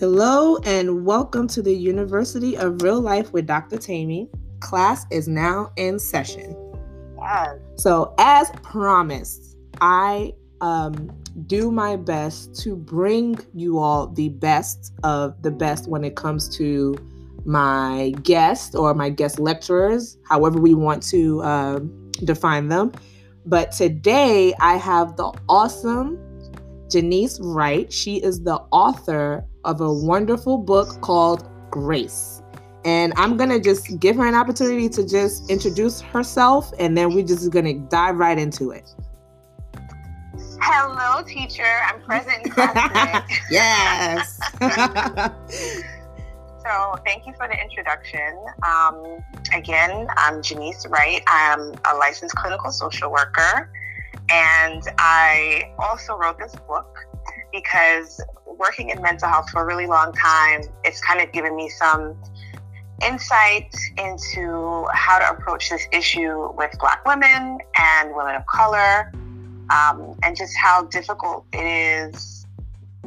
Hello and welcome to the University of Real Life with Dr. Tammy. Class is now in session. Yes. So, as promised, I um, do my best to bring you all the best of the best when it comes to my guests or my guest lecturers, however we want to uh, define them. But today I have the awesome Janice Wright. She is the author of a wonderful book called Grace. And I'm going to just give her an opportunity to just introduce herself and then we're just going to dive right into it. Hello, teacher. I'm present in yes. so, thank you for the introduction. Um, again, I'm Janice Wright. I'm a licensed clinical social worker. And I also wrote this book because working in mental health for a really long time, it's kind of given me some insight into how to approach this issue with Black women and women of color, um, and just how difficult it is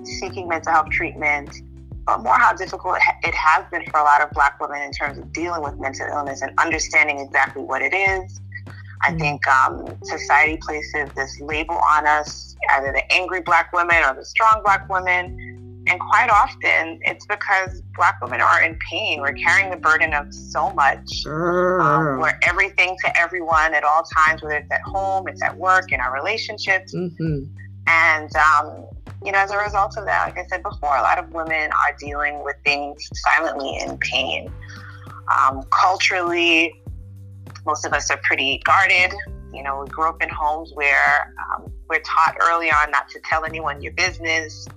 seeking mental health treatment, but more how difficult it has been for a lot of Black women in terms of dealing with mental illness and understanding exactly what it is. I think um, society places this label on us, either the angry Black women or the strong Black women. And quite often, it's because Black women are in pain. We're carrying the burden of so much. Um, we're everything to everyone at all times, whether it's at home, it's at work, in our relationships. Mm-hmm. And, um, you know, as a result of that, like I said before, a lot of women are dealing with things silently in pain. Um, culturally, most of us are pretty guarded. You know, we grew up in homes where um, we're taught early on not to tell anyone your business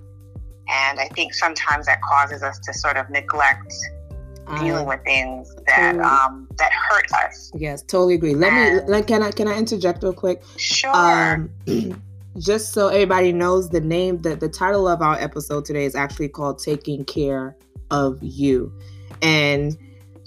and I think sometimes that causes us to sort of neglect dealing with things that totally. um, that hurt us. Yes, totally agree. Let and, me let, can I can I interject real quick? Sure. Um, just so everybody knows the name that the title of our episode today is actually called Taking Care of You. And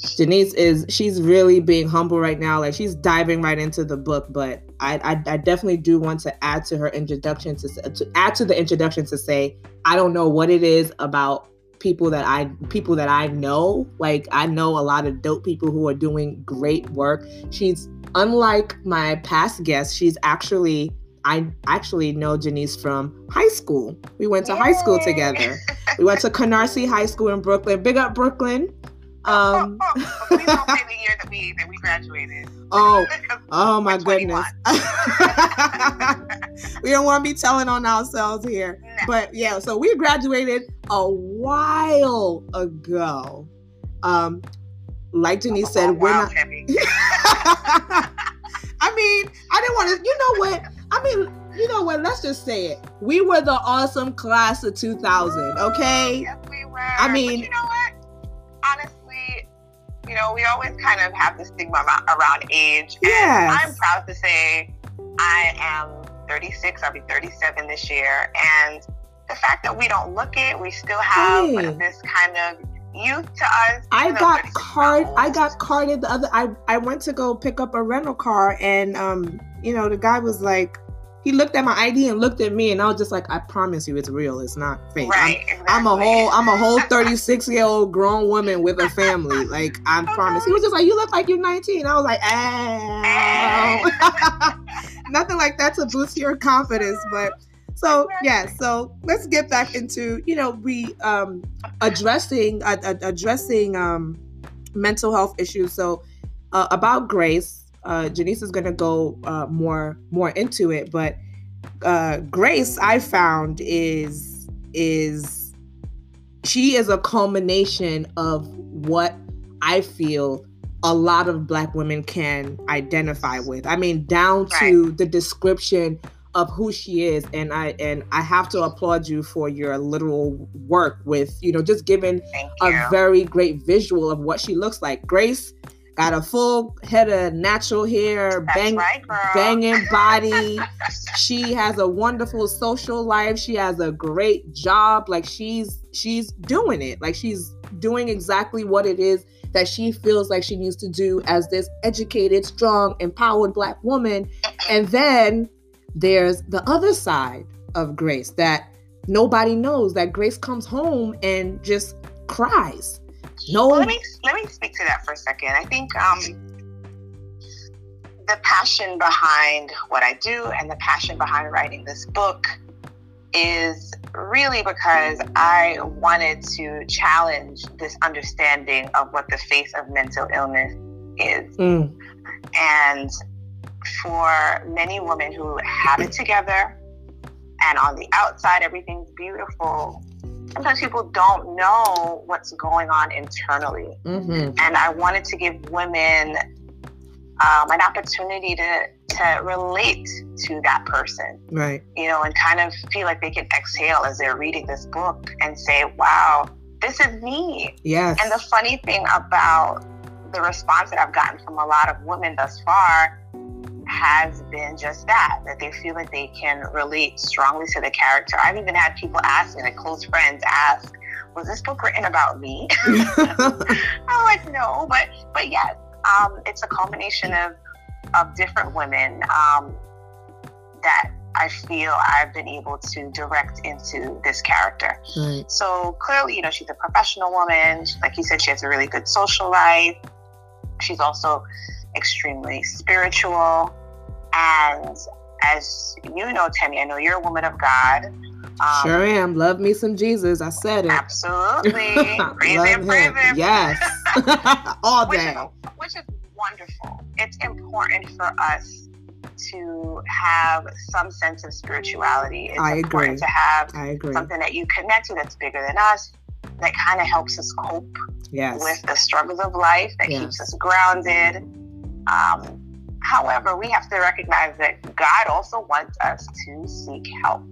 Janice is she's really being humble right now. Like she's diving right into the book, but I, I, I definitely do want to add to her introduction to, to add to the introduction to say I don't know what it is about people that I people that I know. Like I know a lot of dope people who are doing great work. She's unlike my past guests. She's actually I actually know Janice from high school. We went to Yay. high school together. we went to Canarsie High School in Brooklyn. Big up Brooklyn. Um, oh, oh, oh. Please don't say the year that we that we graduated. Oh, oh my goodness. we don't want to be telling on ourselves here. No. But yeah, so we graduated a while ago. Um, like Denise oh, said, we're not. I mean, I didn't want to. You know what? I mean, you know what? Let's just say it. We were the awesome class of 2000. Okay. Yes, we were. I mean, but you know what? Honestly you know, we always kind of have this stigma around age. Yes. And I'm proud to say I am 36. I'll be 37 this year. And the fact that we don't look it, we still have hey. this kind of youth to us. I got card. I got carded the other. I I went to go pick up a rental car, and um, you know, the guy was like, he looked at my ID and looked at me, and I was just like, "I promise you, it's real. It's not fake. Right, I'm, exactly. I'm, a whole, I'm a whole 36 year old grown woman with a family. Like, I promise." He was just like, "You look like you're 19." I was like, "Ah, nothing like that to boost your confidence." But so yeah, so let's get back into you know we um addressing uh, addressing um mental health issues. So uh, about Grace uh, Janice is going to go uh, more more into it, but uh, Grace I found is is she is a culmination of what I feel a lot of Black women can identify with. I mean, down to right. the description of who she is and i and i have to applaud you for your literal work with you know just giving a very great visual of what she looks like grace got a full head of natural hair, bang, right, banging body. she has a wonderful social life. She has a great job. Like she's she's doing it. Like she's doing exactly what it is that she feels like she needs to do as this educated, strong, empowered black woman. And then there's the other side of Grace that nobody knows that Grace comes home and just cries. No. Well, let me let me speak to that for a second. I think um, the passion behind what I do and the passion behind writing this book is really because I wanted to challenge this understanding of what the face of mental illness is. Mm. And for many women who have it together and on the outside everything's beautiful, sometimes people don't know what's going on internally. Mm-hmm. And I wanted to give women um, an opportunity to to relate to that person. Right. You know, and kind of feel like they can exhale as they're reading this book and say, wow, this is me. Yes. And the funny thing about the response that I've gotten from a lot of women thus far has been just that, that they feel like they can relate strongly to the character. I've even had people ask me, like close friends ask, was this book written about me? I'm like, no, but but yes, um, it's a combination of of different women um, that I feel I've been able to direct into this character. Right. So clearly, you know, she's a professional woman. Like you said, she has a really good social life. She's also extremely spiritual. And as you know, Tammy, I know you're a woman of God. Um, sure am. Love me some Jesus. I said it. Absolutely. praise him, praise him. Yes. All day. Which is, which is wonderful. It's important for us to have some sense of spirituality. It's I important agree. to have I agree. something that you connect to that's bigger than us, that kind of helps us cope yes. with the struggles of life, that yes. keeps us grounded. Um, however, we have to recognize that God also wants us to seek help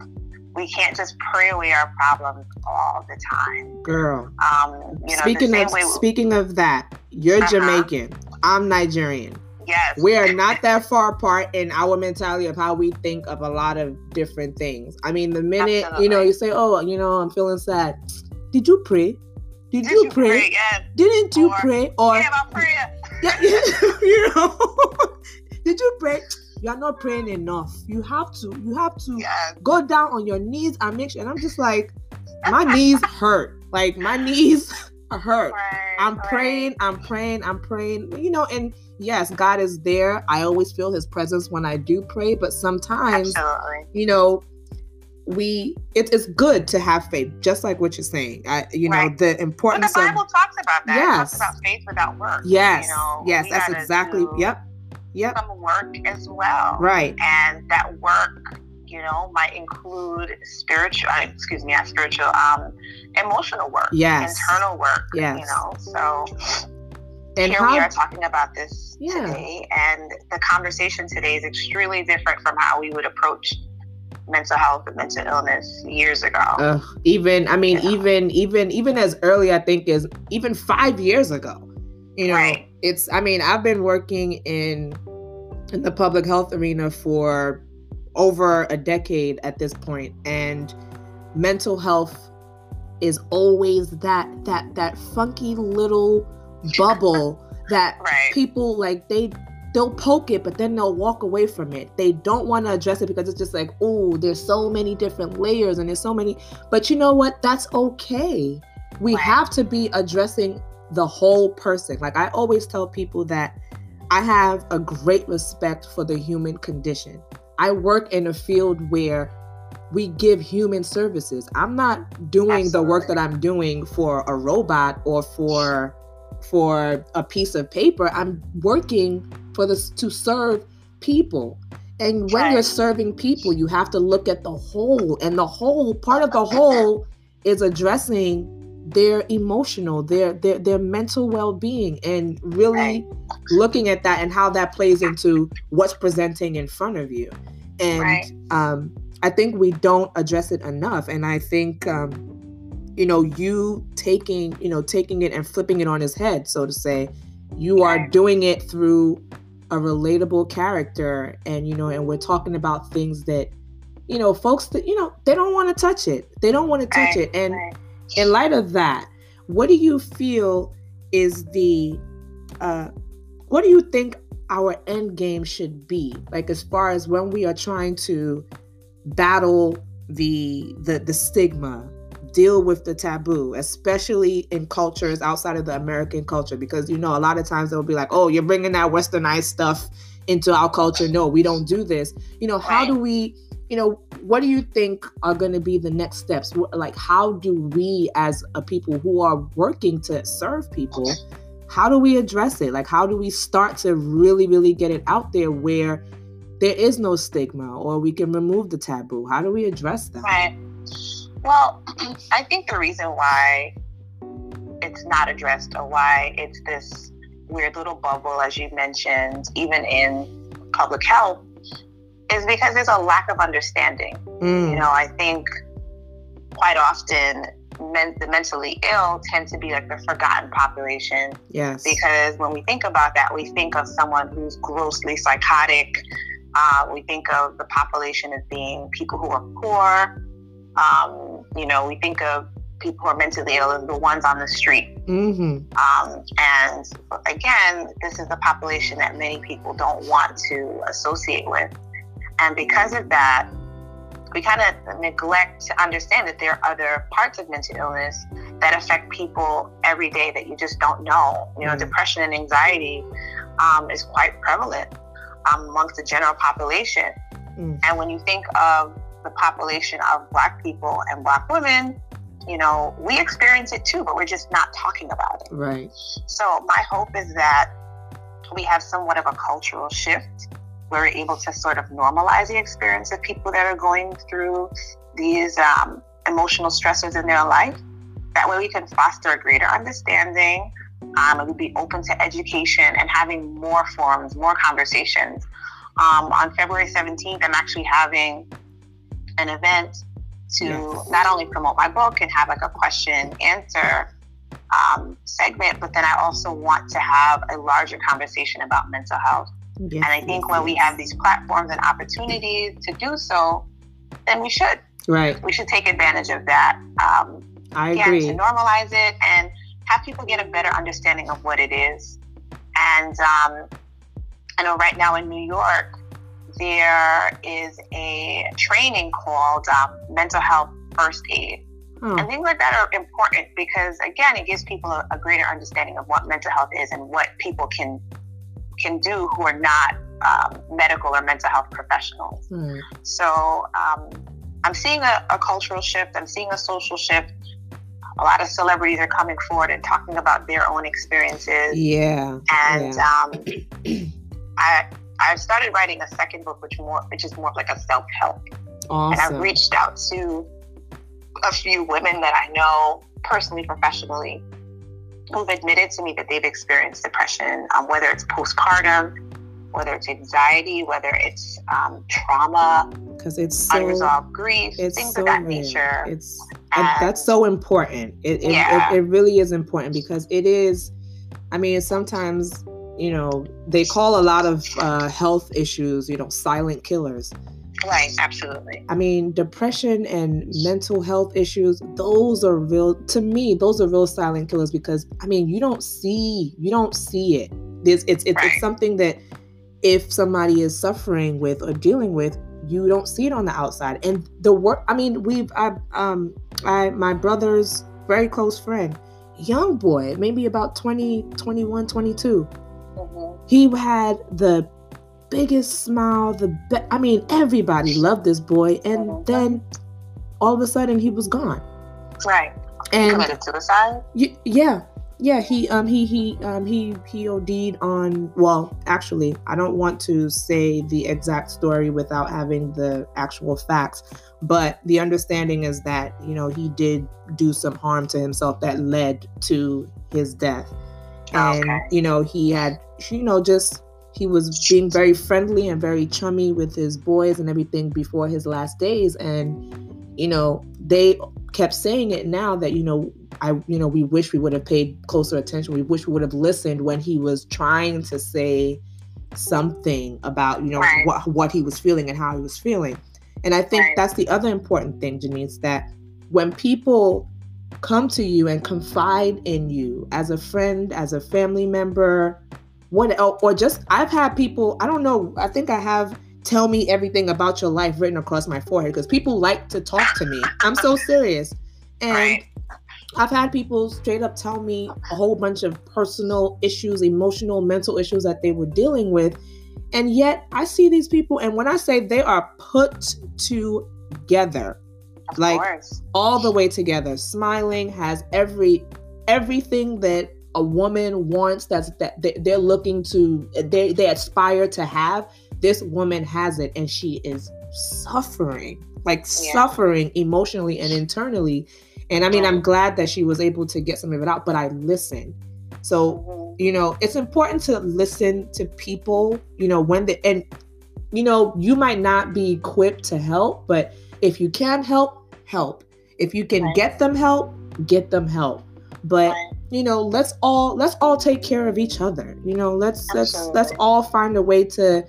we can't just pray away our problems all the time. Girl. Um, you know, speaking of we, speaking of that, you're uh-huh. Jamaican. I'm Nigerian. Yes. We are not that far apart in our mentality of how we think of a lot of different things. I mean, the minute, Absolutely. you know, you say, Oh, you know, I'm feeling sad. Did you pray? Did, Did you, pray? pray? Yes. Didn't you pray? Or yeah, I'm praying. Yeah, you know. Did you pray? you are not praying enough. You have to, you have to yes. go down on your knees and make sure. And I'm just like, my knees hurt. Like my knees hurt. Right, I'm right. praying, I'm praying, I'm praying. You know, and yes, God is there. I always feel His presence when I do pray, but sometimes, Absolutely. you know, we it is good to have faith, just like what you're saying. I, you right. know, the importance. But the Bible of, talks about that. Yes. It talks about faith without work. Yes. You know, yes, that's exactly. Do, yep yep. some work as well. Right. And that work, you know, might include spiritual, excuse me, not spiritual, um, emotional work. Yes. Internal work. Yes. You know, so. And here how, we are talking about this yeah. today, and the conversation today is extremely different from how we would approach mental health and mental illness years ago. Uh, even, I mean, even, even, even as early, I think, as even five years ago. You know, right. it's. I mean, I've been working in in the public health arena for over a decade at this point and mental health is always that that that funky little bubble that right. people like they they'll poke it but then they'll walk away from it they don't want to address it because it's just like oh there's so many different layers and there's so many but you know what that's okay we have to be addressing the whole person like i always tell people that I have a great respect for the human condition. I work in a field where we give human services. I'm not doing Absolutely. the work that I'm doing for a robot or for for a piece of paper. I'm working for this to serve people. And when right. you're serving people, you have to look at the whole. And the whole part of the whole is addressing their emotional, their their their mental well-being and really right. looking at that and how that plays into what's presenting in front of you. And right. um I think we don't address it enough and I think um you know you taking, you know, taking it and flipping it on his head, so to say, you are doing it through a relatable character and you know and we're talking about things that you know folks that you know they don't want to touch it they don't want to touch right. it and in light of that, what do you feel is the uh, what do you think our end game should be? Like as far as when we are trying to battle the the the stigma deal with the taboo especially in cultures outside of the american culture because you know a lot of times they'll be like oh you're bringing that westernized stuff into our culture. No we don't do this. You know how do we you know what do you think are going to be the next steps? Like how do we as a people who are working to serve people how do we address it? Like how do we start to really really get it out there where there is no stigma or we can remove the taboo? How do we address that? Right. Well i think the reason why it's not addressed or why it's this weird little bubble as you mentioned even in public health is because there's a lack of understanding mm. you know i think quite often men, the mentally ill tend to be like the forgotten population. Yes. Because when we think about that, we think of someone who's grossly psychotic, uh, we think of the population as being people who are poor. Um, you know, we think of people who are mentally ill as the ones on the street. Mm-hmm. Um, and again, this is a population that many people don't want to associate with. And because of that, we kind of neglect to understand that there are other parts of mental illness that affect people every day that you just don't know. You know, mm-hmm. depression and anxiety um, is quite prevalent um, amongst the general population. Mm. And when you think of the population of Black people and Black women, you know, we experience it too, but we're just not talking about it. Right. So my hope is that we have somewhat of a cultural shift we're able to sort of normalize the experience of people that are going through these um, emotional stressors in their life. That way we can foster a greater understanding um, and be open to education and having more forums, more conversations. Um, on February 17th, I'm actually having an event to yes. not only promote my book and have like a question answer um, segment, but then I also want to have a larger conversation about mental health. Yes. And I think when we have these platforms and opportunities to do so, then we should. Right. We should take advantage of that. Um, I agree. To normalize it and have people get a better understanding of what it is. And um, I know right now in New York, there is a training called um, mental health first aid. And things like that are important because, again, it gives people a, a, greater understanding of what mental health is and what people can can do who are not um, medical or mental health professionals. Hmm. So um, I'm seeing a, a cultural shift. I'm seeing a social shift a lot of celebrities are coming forward and talking about their own experiences. Yeah. And yeah. Um, I I've started writing a second book, which more which is more like a self help. Awesome. And I've reached out to a few women that I know personally, professionally, who've admitted to me that they've experienced depression, um, whether it's postpartum, whether it's anxiety, whether it's um, trauma, because it's so, unresolved grief, it's things so of that nature. It's that's so important. It it, yeah. it it really is important because it is. I mean, sometimes you know they call a lot of uh, health issues, you know, silent killers. Right, absolutely. I mean, depression and mental health issues, those are real to me, those are real silent killers because I mean, you don't see you don't see it. There's it's it's, right. it's something that if somebody is suffering with or dealing with, you don't see it on the outside. And the work, I mean, we've, I, um, I, my brother's very close friend, young boy, maybe about 20, 21, 22. Mm-hmm. He had the biggest smile, the be- I mean, everybody loved this boy. And then all of a sudden he was gone. Right. And committed suicide? Y- yeah yeah he um he he um he he OD'd on well actually I don't want to say the exact story without having the actual facts but the understanding is that you know he did do some harm to himself that led to his death and okay. you know he had you know just he was being very friendly and very chummy with his boys and everything before his last days and you know they kept saying it now that you know I you know we wish we would have paid closer attention. We wish we would have listened when he was trying to say something about you know right. what what he was feeling and how he was feeling. And I think right. that's the other important thing, Janice, that when people come to you and confide in you as a friend, as a family member, what else, or just I've had people, I don't know, I think I have tell me everything about your life written across my forehead because people like to talk to me. I'm so serious. And right. I've had people straight up tell me a whole bunch of personal issues, emotional, mental issues that they were dealing with. And yet I see these people, and when I say they are put together, of like course. all the way together, smiling, has every everything that a woman wants that's that they're looking to they they aspire to have this woman has it and she is suffering like yeah. suffering emotionally and internally and i mean i'm glad that she was able to get some of it out but i listen so mm-hmm. you know it's important to listen to people you know when the and you know you might not be equipped to help but if you can help help if you can right. get them help get them help but right. You know let's all let's all take care of each other you know let's Absolutely. let's let's all find a way to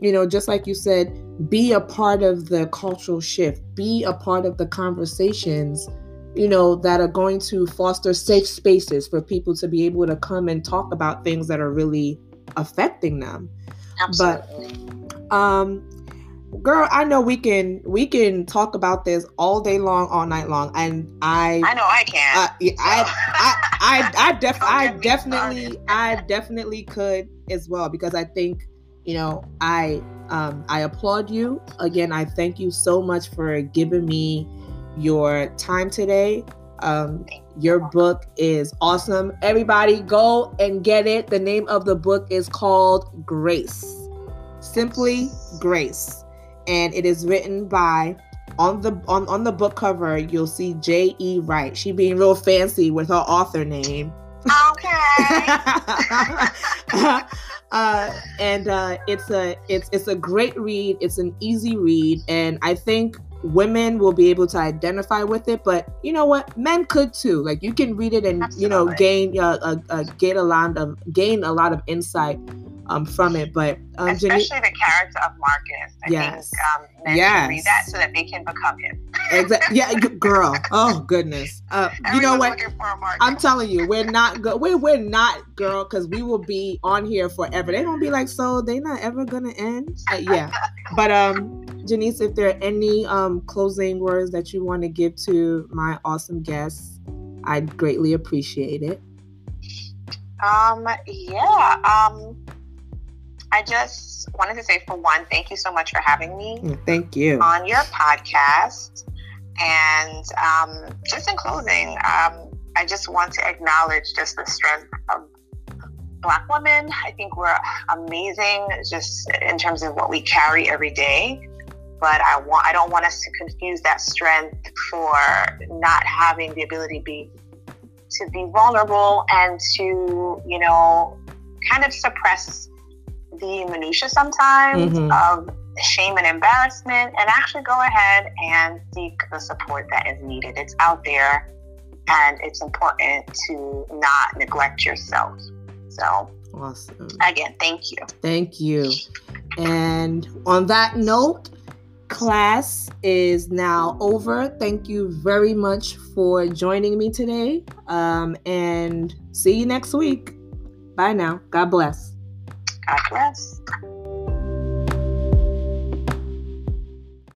you know just like you said be a part of the cultural shift be a part of the conversations you know that are going to foster safe spaces for people to be able to come and talk about things that are really affecting them Absolutely. but um girl i know we can we can talk about this all day long all night long and i i know i can uh, so. I, I i i def i definitely i definitely could as well because i think you know i um i applaud you. Again i thank you so much for giving me your time today. Um your book is awesome. Everybody go and get it. The name of the book is called grace. Simply grace and it is written by on the on, on the book cover you'll see J.E. Wright. She being real fancy with her author name. Okay. uh, and uh, it's a it's it's a great read. It's an easy read, and I think women will be able to identify with it. But you know what, men could too. Like you can read it and Absolutely. you know gain uh, uh, uh, gain a lot of gain a lot of insight um, from it. But um, especially Jenny, the character of Marcus, I yes, think um, men yes. read that so that they can become him. exactly. Yeah, girl. Oh goodness. Uh, you know what? I'm telling you, we're not good. We're we're not, girl, because we will be on here forever. They don't be like, so they not ever gonna end. Uh, yeah. but um, Janice, if there are any um closing words that you want to give to my awesome guests, I'd greatly appreciate it. Um. Yeah. Um I just wanted to say, for one, thank you so much for having me. Mm, thank you. On your podcast. And um, just in closing, um, I just want to acknowledge just the strength of Black women. I think we're amazing just in terms of what we carry every day. But I want I don't want us to confuse that strength for not having the ability to be to be vulnerable and to, you know, kind of suppress the minutia sometimes mm-hmm. of shame and embarrassment and actually go ahead and seek the support that is needed. It's out there and it's important to not neglect yourself. So, awesome. Again, thank you. Thank you. And on that note, class is now over. Thank you very much for joining me today. Um, and see you next week. Bye now. God bless. God bless.